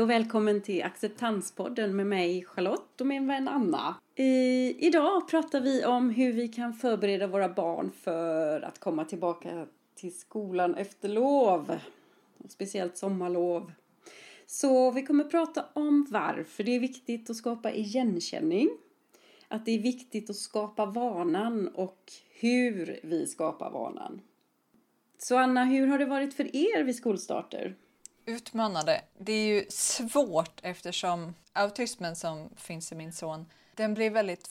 Hej och välkommen till Acceptanspodden med mig Charlotte och min vän Anna. I, idag pratar vi om hur vi kan förbereda våra barn för att komma tillbaka till skolan efter lov. Speciellt sommarlov. Så vi kommer prata om varför det är viktigt att skapa igenkänning. Att det är viktigt att skapa vanan och hur vi skapar vanan. Så Anna, hur har det varit för er vid skolstarter? Utmanande. Det är ju svårt eftersom autismen som finns i min son, den blir väldigt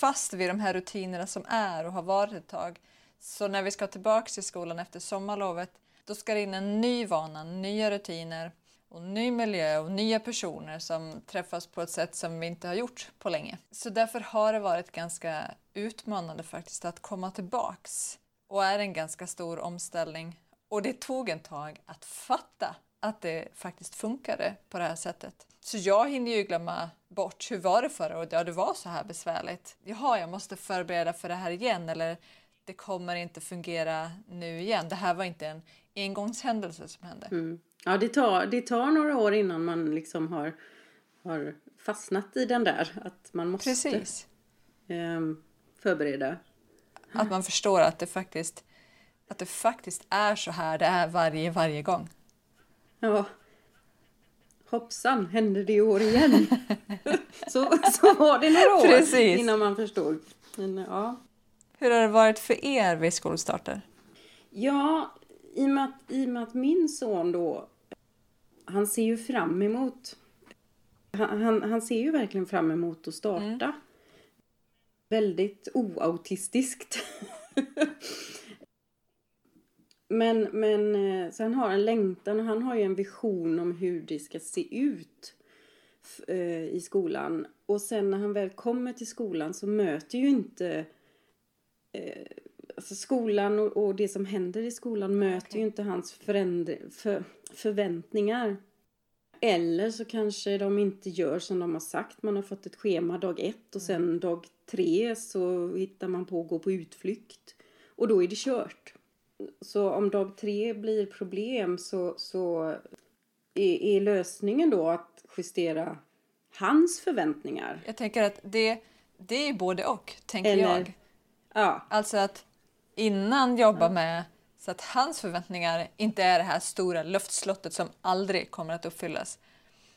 fast vid de här rutinerna som är och har varit ett tag. Så när vi ska tillbaka till skolan efter sommarlovet, då ska det in en ny vana, nya rutiner och ny miljö och nya personer som träffas på ett sätt som vi inte har gjort på länge. Så därför har det varit ganska utmanande faktiskt att komma tillbaks och är en ganska stor omställning. Och det tog en tag att fatta att det faktiskt funkade på det här sättet. Så jag hinner ju glömma bort hur var det förra året? Ja, det var så här besvärligt. Jaha, jag måste förbereda för det här igen eller det kommer inte fungera nu igen. Det här var inte en engångshändelse som hände. Mm. Ja, det tar, det tar några år innan man liksom har, har fastnat i den där. Att man måste Precis. Eh, förbereda. Att man förstår att det faktiskt att det faktiskt är så här det är varje, varje gång. Ja. Hoppsan, hände det i år igen? så, så var det några år Precis. innan man förstod. Men, ja. Hur har det varit för er vid skolstarter? Ja, i och, med att, i med att min son då, han ser ju fram emot, han, han, han ser ju verkligen fram emot att starta. Mm. Väldigt oautistiskt. men, men eh, han har en längtan och han har ju en vision om hur det ska se ut eh, i skolan. Och sen när han väl kommer till skolan så möter ju inte eh, alltså skolan och, och, det som händer i skolan möter okay. ju inte hans för, förväntningar. Eller så kanske de inte gör som de har sagt. Man har fått ett schema dag ett och sen mm. dag tre så hittar man på att gå på utflykt. Och då är det kört. Så om dag tre blir problem så, så är, är lösningen då att justera hans förväntningar. Jag tänker att det, det är både och, tänker Eller, jag. Ja. Alltså att innan jobba med så att hans förväntningar inte är det här stora luftslottet som aldrig kommer att uppfyllas.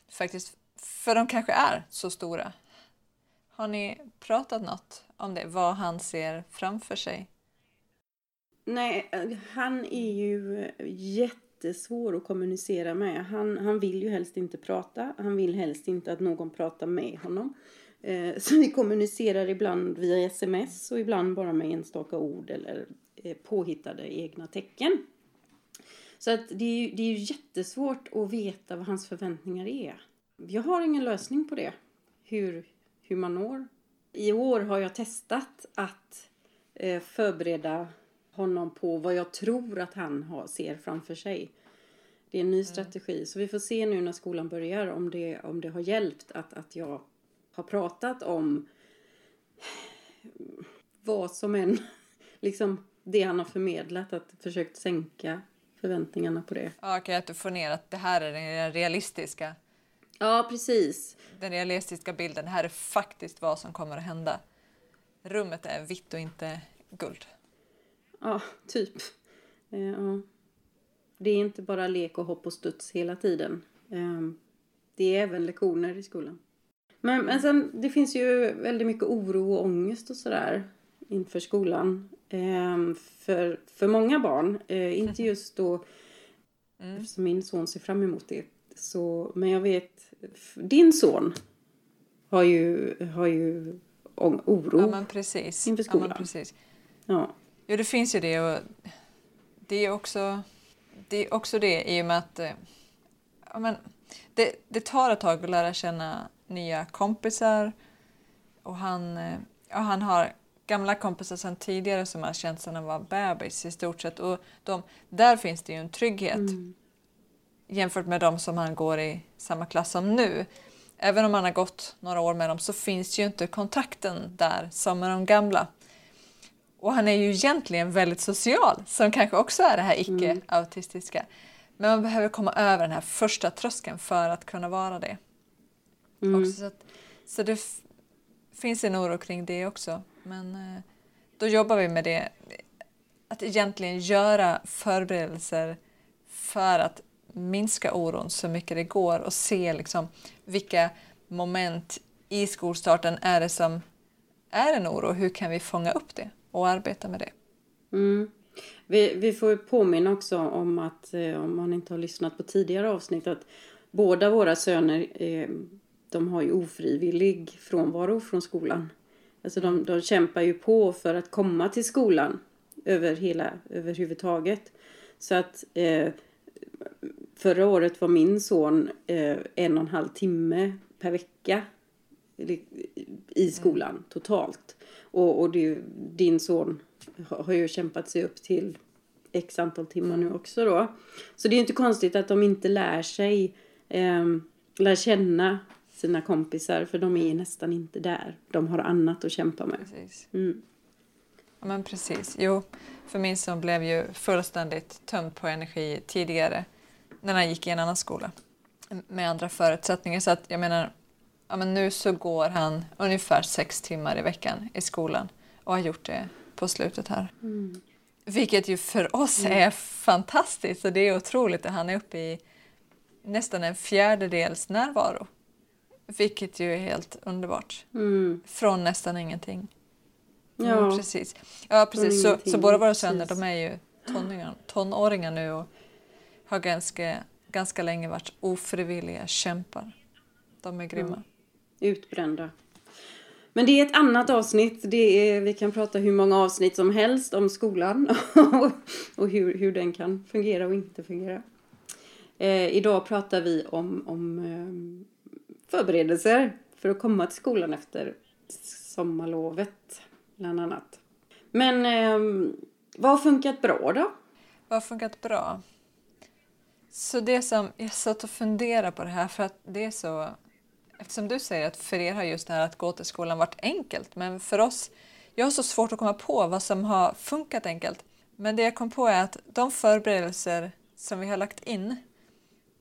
Faktiskt, för de kanske är så stora. Har ni pratat något om det? Vad han ser framför sig? Nej, han är ju jättesvår att kommunicera med. Han, han vill ju helst inte prata. Han vill helst inte att någon pratar med honom. Eh, så vi kommunicerar ibland via sms och ibland bara med enstaka ord eller eh, påhittade egna tecken. Så att det är, ju, det är ju jättesvårt att veta vad hans förväntningar är. Jag har ingen lösning på det. Hur, hur man når. I år har jag testat att eh, förbereda honom på vad jag tror att han har, ser framför sig. Det är en ny mm. strategi. Så vi får se nu när skolan börjar om det, om det har hjälpt att, att jag har pratat om vad som än, liksom det han har förmedlat, att försökt sänka förväntningarna på det. Ja, okej, att du får ner att det här är den realistiska. Ja, precis. Den realistiska bilden, det här är faktiskt vad som kommer att hända. Rummet är vitt och inte guld. Ja, typ. Eh, ja. Det är inte bara lek och hopp och studs hela tiden. Eh, det är även lektioner i skolan. Men, men sen, det finns ju väldigt mycket oro och ångest och sådär inför skolan. Eh, för, för många barn. Eh, inte just då, mm. eftersom min son ser fram emot det. Så, men jag vet, din son har ju, har ju oro ja, precis. inför skolan. Ja, precis. Ja. Jo, det finns ju det och det är också det, är också det i och med att eh, ja, men, det, det tar ett tag att lära känna nya kompisar och han, eh, ja, han har gamla kompisar sedan tidigare som han känt sedan han var bebis i stort sett och de, där finns det ju en trygghet mm. jämfört med de som han går i samma klass som nu. Även om han har gått några år med dem så finns ju inte kontakten där som med de gamla. Och han är ju egentligen väldigt social, som kanske också är det här icke-autistiska. Men man behöver komma över den här första tröskeln för att kunna vara det. Mm. Också, så att, så det finns en oro kring det också. Men eh, då jobbar vi med det. Att egentligen göra förberedelser för att minska oron så mycket det går och se liksom vilka moment i skolstarten är det som är en oro. Hur kan vi fånga upp det och arbeta med det? Mm. Vi, vi får ju påminna också om att, eh, om man inte har lyssnat på tidigare avsnitt, att båda våra söner eh, de har ju ofrivillig frånvaro från skolan. Alltså de, de kämpar ju på för att komma till skolan över hela, överhuvudtaget. Så att eh, förra året var min son eh, en och en halv timme per vecka i- i skolan totalt. Och, och det, din son har ju kämpat sig upp till x antal timmar nu också då. Så det är inte konstigt att de inte lär sig eh, lär känna sina kompisar för de är nästan inte där. De har annat att kämpa med. Precis. Mm. Ja, men precis. Jo, för min son blev ju fullständigt tömd på energi tidigare när han gick i en annan skola med andra förutsättningar. Så att jag menar, ja, men nu så går han ungefär sex timmar i veckan i skolan och har gjort det på slutet här. Mm. Vilket ju för oss är fantastiskt och det är otroligt att han är uppe i nästan en fjärdedels närvaro. Vilket ju är helt underbart. Mm. Från nästan ingenting. Mm, Ja. precis. Ja, precis. Så, så båda våra söner de är ju tonåringar, tonåringar nu och har ganska, ganska länge varit ofrivilliga kämpar. De är grymma. Utbrända. Men det är ett annat avsnitt. Det är, vi kan prata hur många avsnitt som helst om skolan och hur, hur den kan fungera och inte fungera. Eh, idag pratar vi om, om eh, förberedelser för att komma till skolan efter sommarlovet, bland annat. Men eh, vad har funkat bra då? Vad har funkat bra? Så det som, jag satt och funderade på det här för att det är så Eftersom du säger att för er har just det här att gå till skolan varit enkelt, men för oss, jag har så svårt att komma på vad som har funkat enkelt. Men det jag kom på är att de förberedelser som vi har lagt in,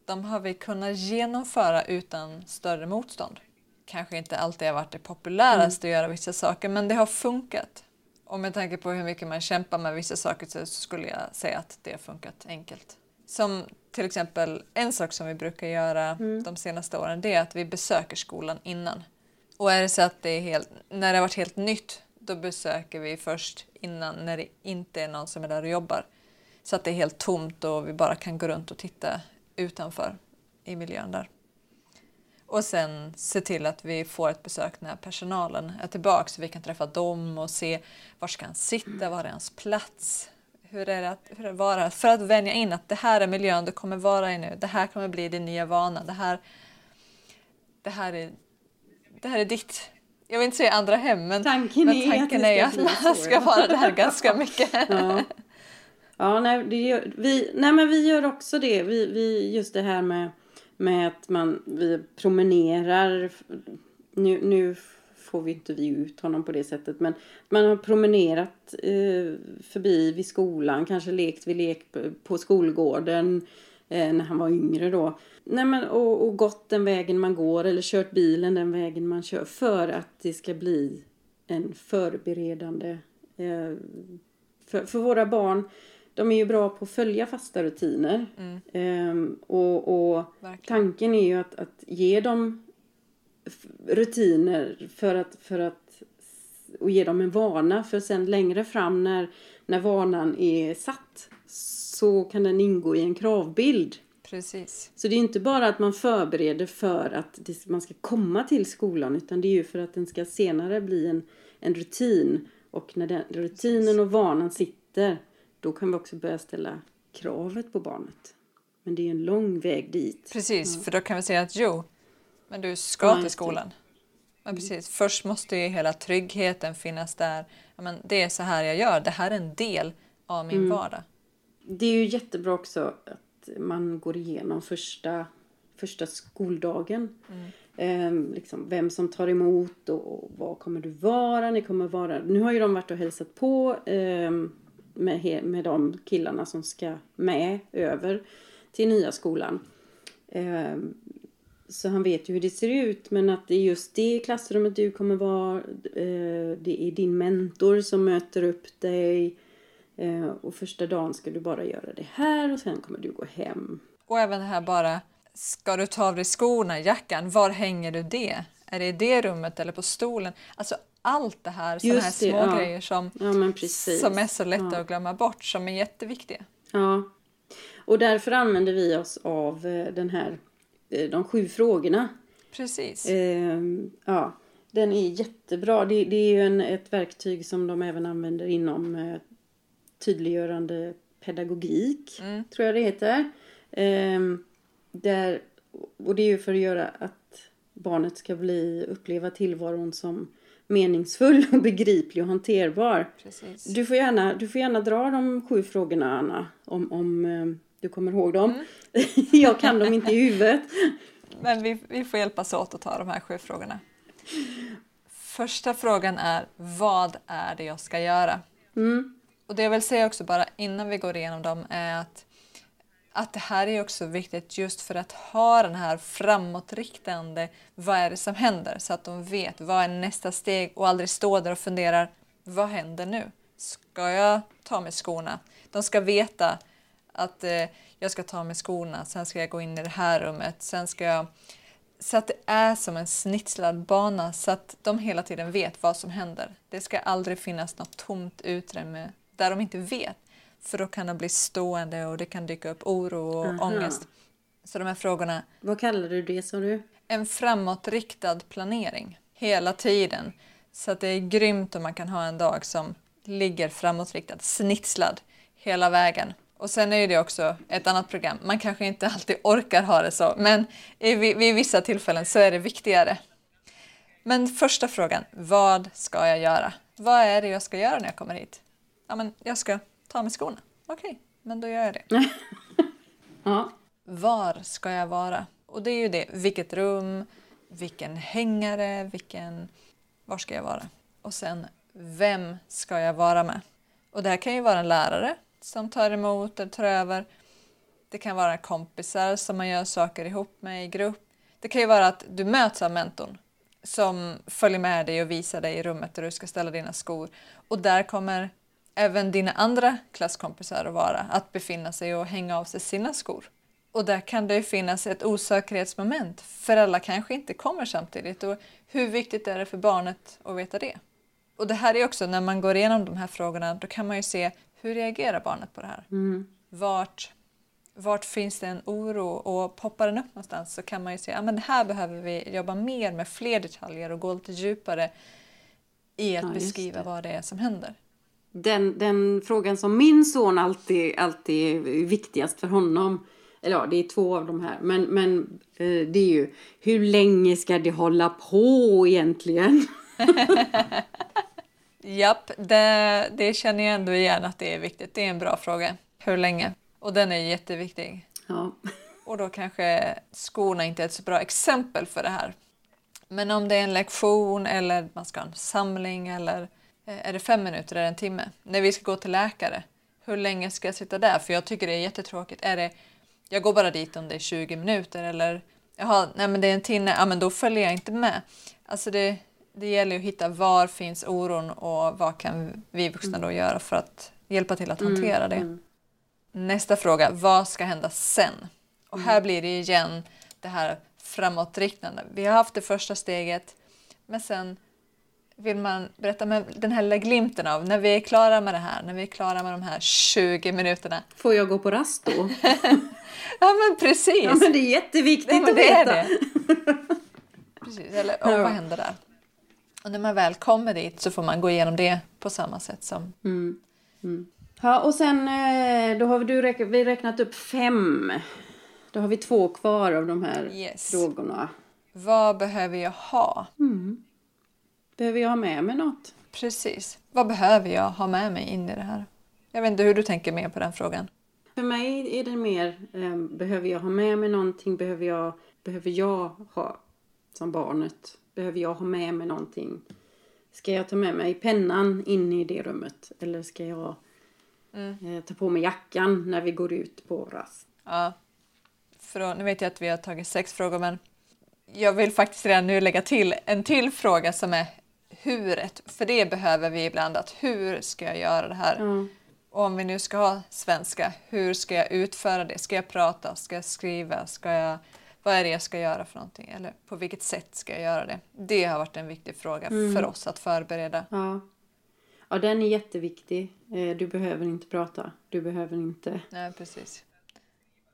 de har vi kunnat genomföra utan större motstånd. Kanske inte alltid har varit det populäraste att göra vissa saker, men det har funkat. Och med tanke på hur mycket man kämpar med vissa saker så skulle jag säga att det har funkat enkelt. Som till exempel en sak som vi brukar göra de senaste åren det är att vi besöker skolan innan. Och är det så att det är helt, när det har varit helt nytt då besöker vi först innan när det inte är någon som är där och jobbar. Så att det är helt tomt och vi bara kan gå runt och titta utanför i miljön där. Och sen se till att vi får ett besök när personalen är tillbaka så vi kan träffa dem och se var ska han sitta, var är hans plats, hur är det att, hur det vara? För att vänja in att det här är miljön du kommer vara i nu, det här kommer bli din nya vana, det här, det här, är, det här är ditt, jag vill inte säga andra hem, men Tanken men är att tanken är att man ska vara där ganska mycket. Ja. Ja, nej, det gör, vi, nej, men vi gör också det. Vi, vi, just det här med, med att man, vi promenerar. Nu, nu får vi inte vi ut honom på det sättet. Men man har promenerat eh, förbi vid skolan. Kanske lekt vid lek på, skolgården. Eh, när han var yngre då. Nej, men, och, och gått den vägen man går. Eller kört bilen den vägen man kör. För att det ska bli en förberedande eh, för, för våra barn, de är ju bra på att följa fasta rutiner. Ehm, och, och tanken är ju att, att ge dem rutiner för att, för att och ge dem en vana. För sen längre fram när, när vanan är satt så kan den ingå i en kravbild. Precis. Så det är inte bara att man förbereder för att man ska komma till skolan utan det är ju för att den ska senare bli en, en rutin. Och när den rutinen och vanan sitter då kan vi också börja ställa kravet på barnet. Men det är en lång väg dit. Precis, för då kan vi säga att jo, men du ska Ja, till skolan. Men precis, först måste ju hela tryggheten finnas där. Ja, men det är så här jag gör, det här är en del av min vardag. Det är ju jättebra också att man går igenom första, första skoldagen. Ehm, liksom vem som tar emot och, och vad kommer du vara? Ni kommer vara. Nu har ju de varit och hälsat på ehm, med, he- med de killarna som ska med över till nya skolan. Eh, så han vet ju hur det ser ut men att det är just det klassrummet du kommer vara. Eh, det är din mentor som möter upp dig. Eh, och första dagen ska du bara göra det här och sen kommer du gå hem. Och även det här bara, ska du ta av dig skorna, jackan, var hänger du det? Är det i det rummet eller på stolen? Alltså allt det här, sådana här små ja. grejer som, ja, som är så lätta ja. att glömma bort, som är jätteviktiga. Ja. Och därför använder vi oss av eh, den här, de sju frågorna. Precis. Eh, ja, den är jättebra. Det, det är ju en, ett verktyg som de även använder inom eh, tydliggörande pedagogik, Mm. tror jag det heter. Eh, där, och det är ju för att göra att barnet ska bli, uppleva tillvaron som meningsfull och begriplig och hanterbar. Precis. Du får gärna, du får gärna dra de sju frågorna, Anna, om, om eh, du kommer ihåg dem. Mm. jag kan dem inte i huvudet. Men vi, vi får hjälpas åt att ta de här sju frågorna. Första frågan är, vad är det jag ska göra? Mm. Och det jag vill säga också bara innan vi går igenom dem är att, att det här är också viktigt just för att ha den här framåtriktande, vad är det som händer? Så att de vet vad är nästa steg och aldrig stå där och funderar, vad händer nu? Ska jag ta med skorna? De ska veta att eh, jag ska ta med skorna, sen ska jag gå in i det här rummet, sen ska jag... Så att det är som en snitslad bana så att de hela tiden vet vad som händer. Det ska aldrig finnas något tomt utrymme där de inte vet. För då kan de bli stående och det kan dyka upp oro och Aha. ångest. Så de här frågorna, Vad kallar du det, sa du? en framåtriktad planering hela tiden. Så att det är grymt om man kan ha en dag som ligger framåtriktad, snitslad hela vägen. Och sen är det också ett annat program. Man kanske inte alltid orkar ha det så, men vid, vid vissa tillfällen så är det viktigare. Men första frågan, vad ska jag göra? Vad är det jag ska göra när jag kommer hit? Ja, men jag ska ta med skorna. Okej, men då gör jag det. Ja. Var ska jag vara? Och det är ju det, vilket rum, vilken hängare, vilken... Var ska jag vara? Och sen, vem ska jag vara med? Och det här kan ju vara en lärare som tar emot eller tar över. Det kan vara kompisar som man gör saker ihop med i grupp. Det kan ju vara att du möts av mentorn som följer med dig och visar dig i rummet där du ska ställa dina skor. Och där kommer även dina andra klasskompisar att vara, att befinna sig och hänga av sig sina skor. Och där kan det ju finnas ett osäkerhetsmoment, för alla kanske inte kommer samtidigt. Och hur viktigt är det för barnet att veta det? Och det här är också, när man går igenom de här frågorna, då kan man ju se hur reagerar barnet på det här? Mm. Vart, vart finns det en oro och poppar den upp någonstans så kan man ju se att ah, men här behöver vi jobba mer med fler detaljer och gå lite djupare i att Ja, beskriva det. vad det är som händer. Den, den frågan som min son alltid, alltid är viktigast för honom. Eller ja, det är två av de här. Men, men eh, det är ju hur länge ska det hålla på egentligen? Japp, det, det känner jag ändå igen att det är viktigt. Det är en bra fråga. Hur länge? Och den är jätteviktig. Ja. Och då kanske skorna inte är ett så bra exempel för det här. Men om det är en lektion eller man ska ha en samling eller eh, är det fem minuter eller en timme? När vi ska gå till läkare, hur länge ska jag sitta där? För jag tycker det är jättetråkigt. Är det, jag går bara dit om det är 20 minuter eller jaha, nej men det är en timme, ja men då följer jag inte med. Alltså det, det gäller att hitta var finns oron och vad kan vi vuxna då göra för att hjälpa till att hantera det. mm. Nästa fråga, vad ska hända sen? Och här blir det igen det här framåtriktande. Vi har haft det första steget, men sen vill man berätta med den här lilla glimten av när vi är klara med det här, när vi är klara med de här 20 minuterna. Får jag gå på rast då? Ja men precis! Ja, men det är jätteviktigt Nej, men att det är veta. det. Precis, eller Ja. vad händer där? Och när man väl kommer dit så får man gå igenom det på samma sätt som... Mm. Mm. Ja, och sen eh, då har vi, du räk, vi räknat upp fem. Då har vi två kvar av de här Yes. frågorna. Vad behöver jag ha? Mm. Behöver jag ha med mig något? Precis. Vad behöver jag ha med mig in i det här? Jag vet inte hur du tänker mer på den frågan. För mig är det mer, eh, behöver jag ha med mig någonting? Behöver jag, behöver jag ha, som barnet, behöver jag ha med mig någonting? Ska jag ta med mig pennan in i det rummet? Eller ska jag Mm. eh, ta på mig jackan när vi går ut på rast? Ja. då, nu vet jag att vi har tagit sex frågor men jag vill faktiskt redan nu lägga till en till fråga som är huret. För det behöver vi ibland, att hur ska jag göra det här? Och om vi nu ska ha svenska, hur ska jag utföra det? Ska jag prata? Ska jag skriva? Ska jag, vad är det jag ska göra för någonting? Eller på vilket sätt ska jag göra det? Det har varit en viktig fråga för oss att förbereda. Ja. ja, den är jätteviktig. Eh, Du behöver inte prata. Du behöver inte... Nej, precis.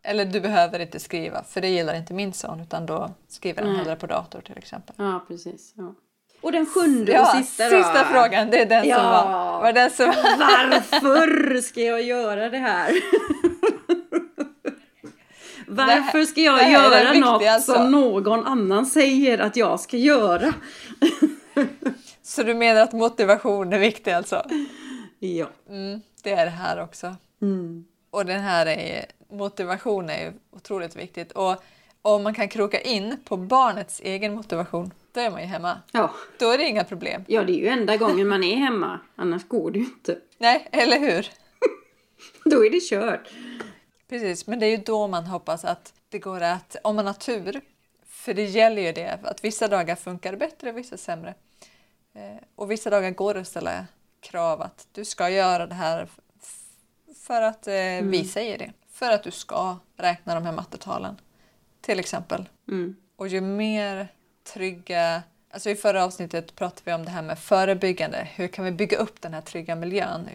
Eller du behöver inte skriva, för det gillar inte min son, utan då skriver han hellre på dator till exempel. Ja, precis. Ja. Och den sjunde Ja, och sista då? sista frågan, det är den Ja. som var, var den som Varför ska jag göra det här? Varför ska jag här göra något alltså. som någon annan säger att jag ska göra? Så du menar att motivation är viktig alltså? Ja. Mm, det är det här också. Mm. Och den här är, motivation är ju otroligt viktigt. Och om man kan kroka in på barnets egen motivation, då är man ju hemma. Ja. Då är det inga problem. ja, det är ju enda gången man är hemma. Annars går det ju inte. Nej, eller hur? Då är det kört. Precis, men det är ju då man hoppas att det går att, om man har tur, för det gäller ju det, att vissa dagar funkar bättre, vissa sämre. Eh, och vissa dagar går det att ställa krav att du ska göra det här för att eh, vi säger det. För att du ska räkna de här mattetalen, till exempel. Mm. Och ju mer trygga... Alltså I förra avsnittet pratade vi om det här med förebyggande. Hur kan vi bygga upp den här trygga miljön?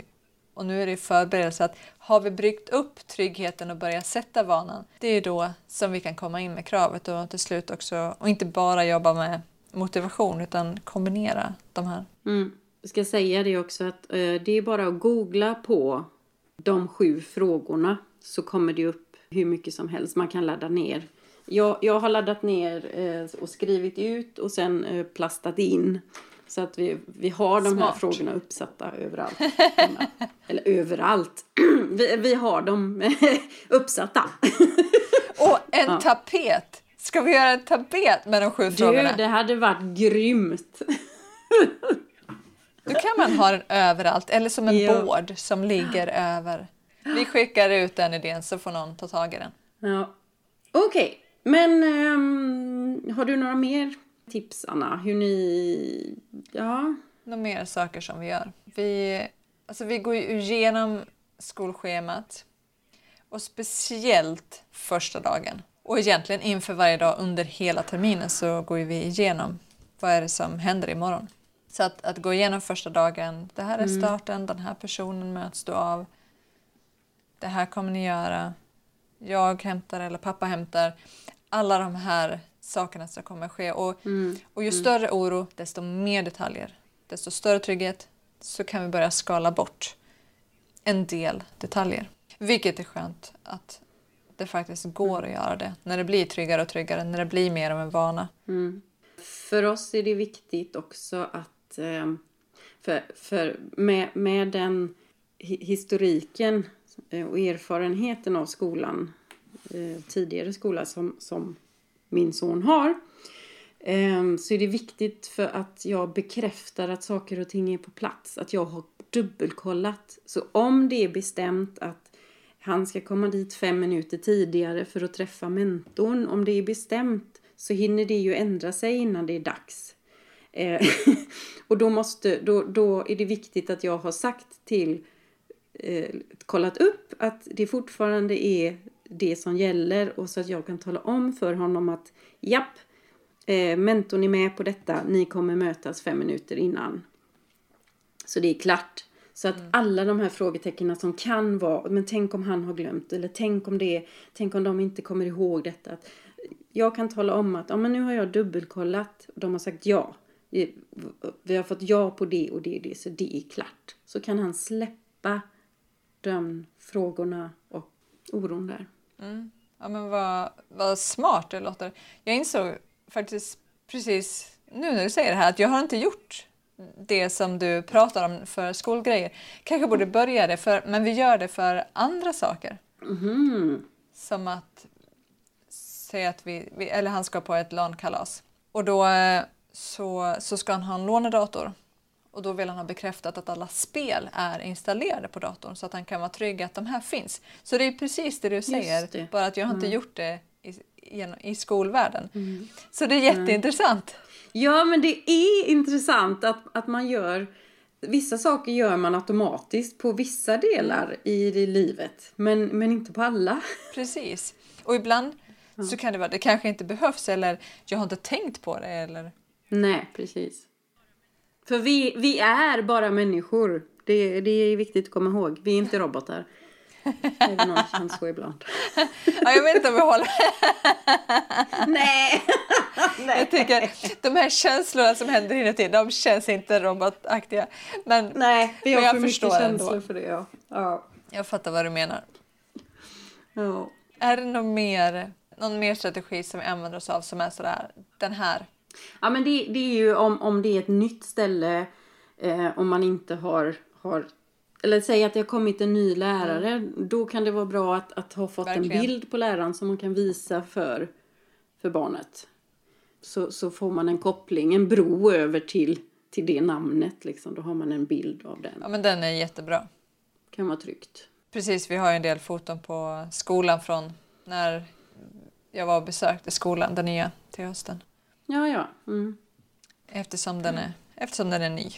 Och nu är det ju förberedelse. Att har vi byggt upp tryggheten och börjat sätta vanan, det är då som vi kan komma in med kravet och till slut också, och inte bara jobba med motivation utan kombinera de här. Mm. Jag ska säga det också att eh, det är bara att googla på de sju frågorna så kommer det upp hur mycket som helst man kan ladda ner. Jag, jag har laddat ner eh, och skrivit ut och sen eh, plastat in. Så att vi, vi har de här Smart. frågorna uppsatta överallt. Eller överallt. vi, vi har dem uppsatta. Och en tapet! Ska vi göra en tapet med de sju Du, frågorna? det hade varit grymt. Då kan man ha den överallt, eller som en Ja. board som ligger över. Vi skickar ut den idén så får någon ta tag i den. Ja. Okej, men ehm, har du några mer tips Anna? Hur ni... Ja. Några mer saker som vi gör. Vi, alltså vi går igenom skolschemat och speciellt första dagen. Och egentligen inför varje dag under hela terminen så går vi igenom vad är det som händer imorgon. Så att, att gå igenom första dagen, det här är starten, den här personen möts du av. Det här kommer ni göra. Jag hämtar eller pappa hämtar. Alla de här sakerna som kommer ske. Och, och ju större oro, desto mer detaljer. Desto större trygghet så kan vi börja skala bort en del detaljer. Vilket är skönt att det faktiskt går att göra det. När det blir tryggare och tryggare, när det blir mer av en vana. Mm. För oss är det viktigt också att... ehm, För, för med, med den hi- historiken eh, och erfarenheten av skolan, eh, tidigare skola som, som min son har, ehm, så är det viktigt för att jag bekräftar att saker och ting är på plats. Att jag har dubbelkollat. Så om det är bestämt att han ska komma dit fem minuter tidigare för att träffa mentorn. Om det är bestämt så hinner det ju ändra sig innan det är dags. Eh, och då, måste, då, då är det viktigt att jag har sagt till, eh, kollat upp att det fortfarande är det som gäller och så att jag kan tala om för honom att japp, eh, mentorn är med på detta, ni kommer mötas fem minuter innan. Så det är klart. Så att alla de här frågetecknen som kan vara, men tänk om han har glömt eller tänk om det, tänk om de inte kommer ihåg detta. Att jag kan tala om att ja, men nu har jag dubbelkollat och de har sagt ja. Vi vi har fått ja på det och det och det så det är klart. Så kan han släppa de frågorna och oron där. Ja, men vad, vad smart det låter. Jag insåg faktiskt precis nu när du säger det här att jag har inte gjort det som du pratar om för skolgrejer. Kanske borde börja det, för, men vi gör det för andra saker. Mhm. Som att säga att vi, vi, eller han ska på ett LAN-kalas. Och då eh, så, så ska han ha en lånedator. Och då vill han ha bekräftat att alla spel är installerade på datorn så att han kan vara trygg att de här finns. Så det är precis det du säger, det. bara att jag har inte gjort det i, i, i skolvärlden. Så det är jätteintressant. Ja, men det är intressant att, att man gör... Vissa saker gör man automatiskt på vissa delar i det livet, men, men inte på alla. Precis. Och ibland så kan det vara det kanske inte behövs eller jag har inte tänkt på det eller Nej, precis. För vi, vi är bara människor. Det, det är viktigt att komma ihåg. Vi är inte robotar. Även om det känns så ibland. ja, jag vet inte om vi håller. Nej! Jag tycker de här känslorna som händer inuti, de känns inte robotaktiga. Men, Nej, vi men har jag för mycket känslor ändå. för det. Ja. Ja. Jag fattar vad du menar. Ja. Är det något mer, någon mer strategi som vi använder oss av som är sådär, den här? Ja men det, det är ju om, om det är ett nytt ställe, eh, om man inte har, har eller säg att det har kommit en ny lärare, då kan det vara bra att, att ha fått Verkligen. en bild på läraren som man kan visa för, för barnet. Så, så får man en koppling, en bro över till, till det namnet liksom. Då har man en bild av den. Ja men den är jättebra. Kan vara tryggt. Precis, vi har en del foton på skolan från när jag var och besökte skolan, den nya, till hösten. Ja, ja. Mm. Eftersom den är, eftersom den är ny.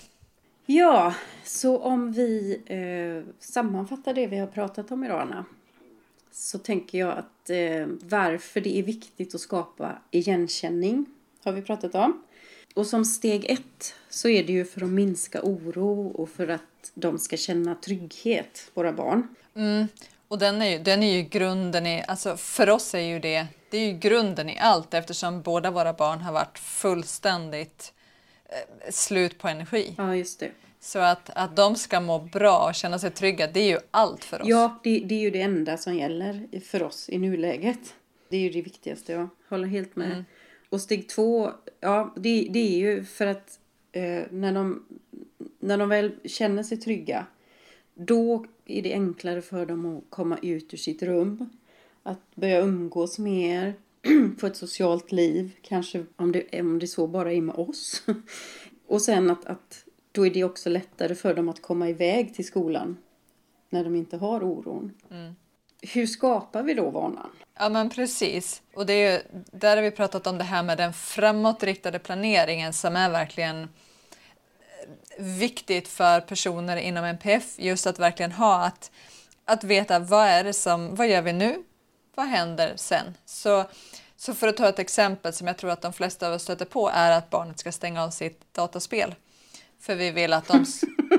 Ja, så om vi eh, sammanfattar det vi har pratat om idag, Anna, så tänker jag att eh, varför det är viktigt att skapa igenkänning har vi pratat om. Och som steg ett så är det ju för att minska oro och för att de ska känna trygghet, våra barn. Mm. Och den är, ju, den är ju grunden i, alltså för oss är ju det, det är ju grunden i allt eftersom båda våra barn har varit fullständigt eh, slut på energi. Ja, just det. Så att, att de ska må bra och känna sig trygga, det är ju allt för oss. Ja, det, det är ju det enda som gäller för oss i nuläget. Det är ju det viktigaste, jag håller helt med. Och steg två, ja, det, det är ju för att eh, när, de, när de väl känner sig trygga, då är det enklare för dem att komma ut ur sitt rum. Att börja umgås mer, få ett socialt liv, kanske om det, om det så bara är med oss. Och sen att, att då är det också lättare för dem att komma iväg till skolan när de inte har oron. Hur skapar vi då vanan? Ja men precis. Och det är där har vi pratat om det här med den framåtriktade planeringen som är verkligen viktigt för personer inom NPF. Just att verkligen ha att, att veta vad är det som, vad gör vi nu? Vad händer sen? Så, så för att ta ett exempel som jag tror att de flesta av oss stöter på är att barnet ska stänga av sitt dataspel. För vi vill att de,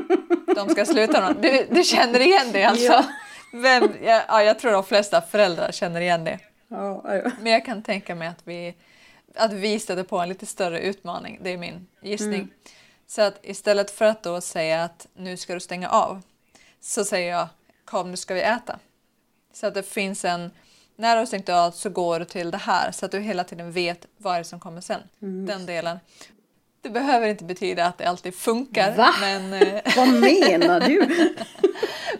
de ska sluta. Du, du känner igen det alltså? Ja. Vem, ja, ja, jag tror de flesta föräldrar känner igen det. Ja, ja. Men jag kan tänka mig att vi, att vi stöter på en lite större utmaning. Det är min gissning. Så att istället för att då säga att nu ska du stänga av så säger jag kom nu ska vi äta. Så att det finns en, när du har stängt av så går du till det här så att du hela tiden vet vad är det som kommer sen. Den delen. Det behöver inte betyda att det alltid funkar. Va? Men, eh, Vad menar du?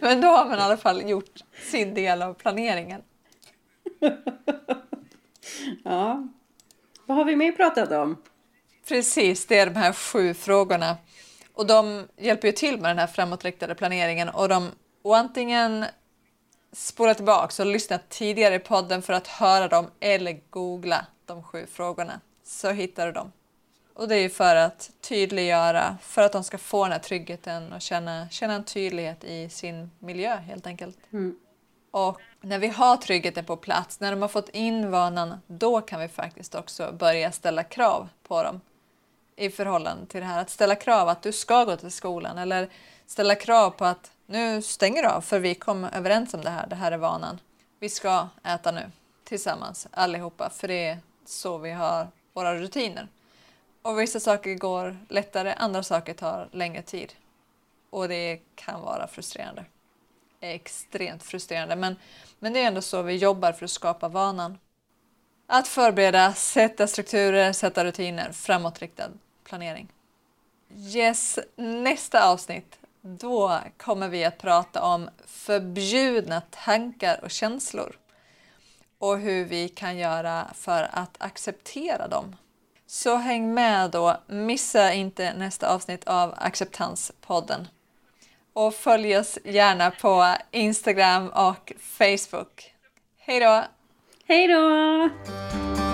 men då har man i alla fall gjort sin del av planeringen. Ja. Vad har vi mer pratat om? Precis, det är de här sju frågorna. Och de hjälper ju till med den här framåtriktade planeringen och de och antingen spola tillbaka och lyssna tidigare i podden för att höra dem eller googla de sju frågorna så hittar du dem. Och det är ju för att tydliggöra, för att de ska få den här tryggheten och känna, känna en tydlighet i sin miljö helt enkelt. Och när vi har tryggheten på plats, när de har fått in vanan, då kan vi faktiskt också börja ställa krav på dem i förhållande till det här. Att ställa krav att du ska gå till skolan eller ställa krav på att nu stänger du av för vi kom överens om det här, det här är vanan. Vi ska äta nu tillsammans allihopa för det är så vi har våra rutiner. Och vissa saker går lättare, andra saker tar längre tid. Och det kan vara frustrerande. Extremt frustrerande. Men, men det är ändå så vi jobbar för att skapa vanan. Att förbereda, sätta strukturer, sätta rutiner, framåtriktad planering. Yes, nästa avsnitt, då kommer vi att prata om förbjudna tankar och känslor och hur vi kan göra för att acceptera dem. Så häng med då, missa inte nästa avsnitt av Acceptanspodden. Och följ oss gärna på Instagram och Facebook. Hej då! Hej då!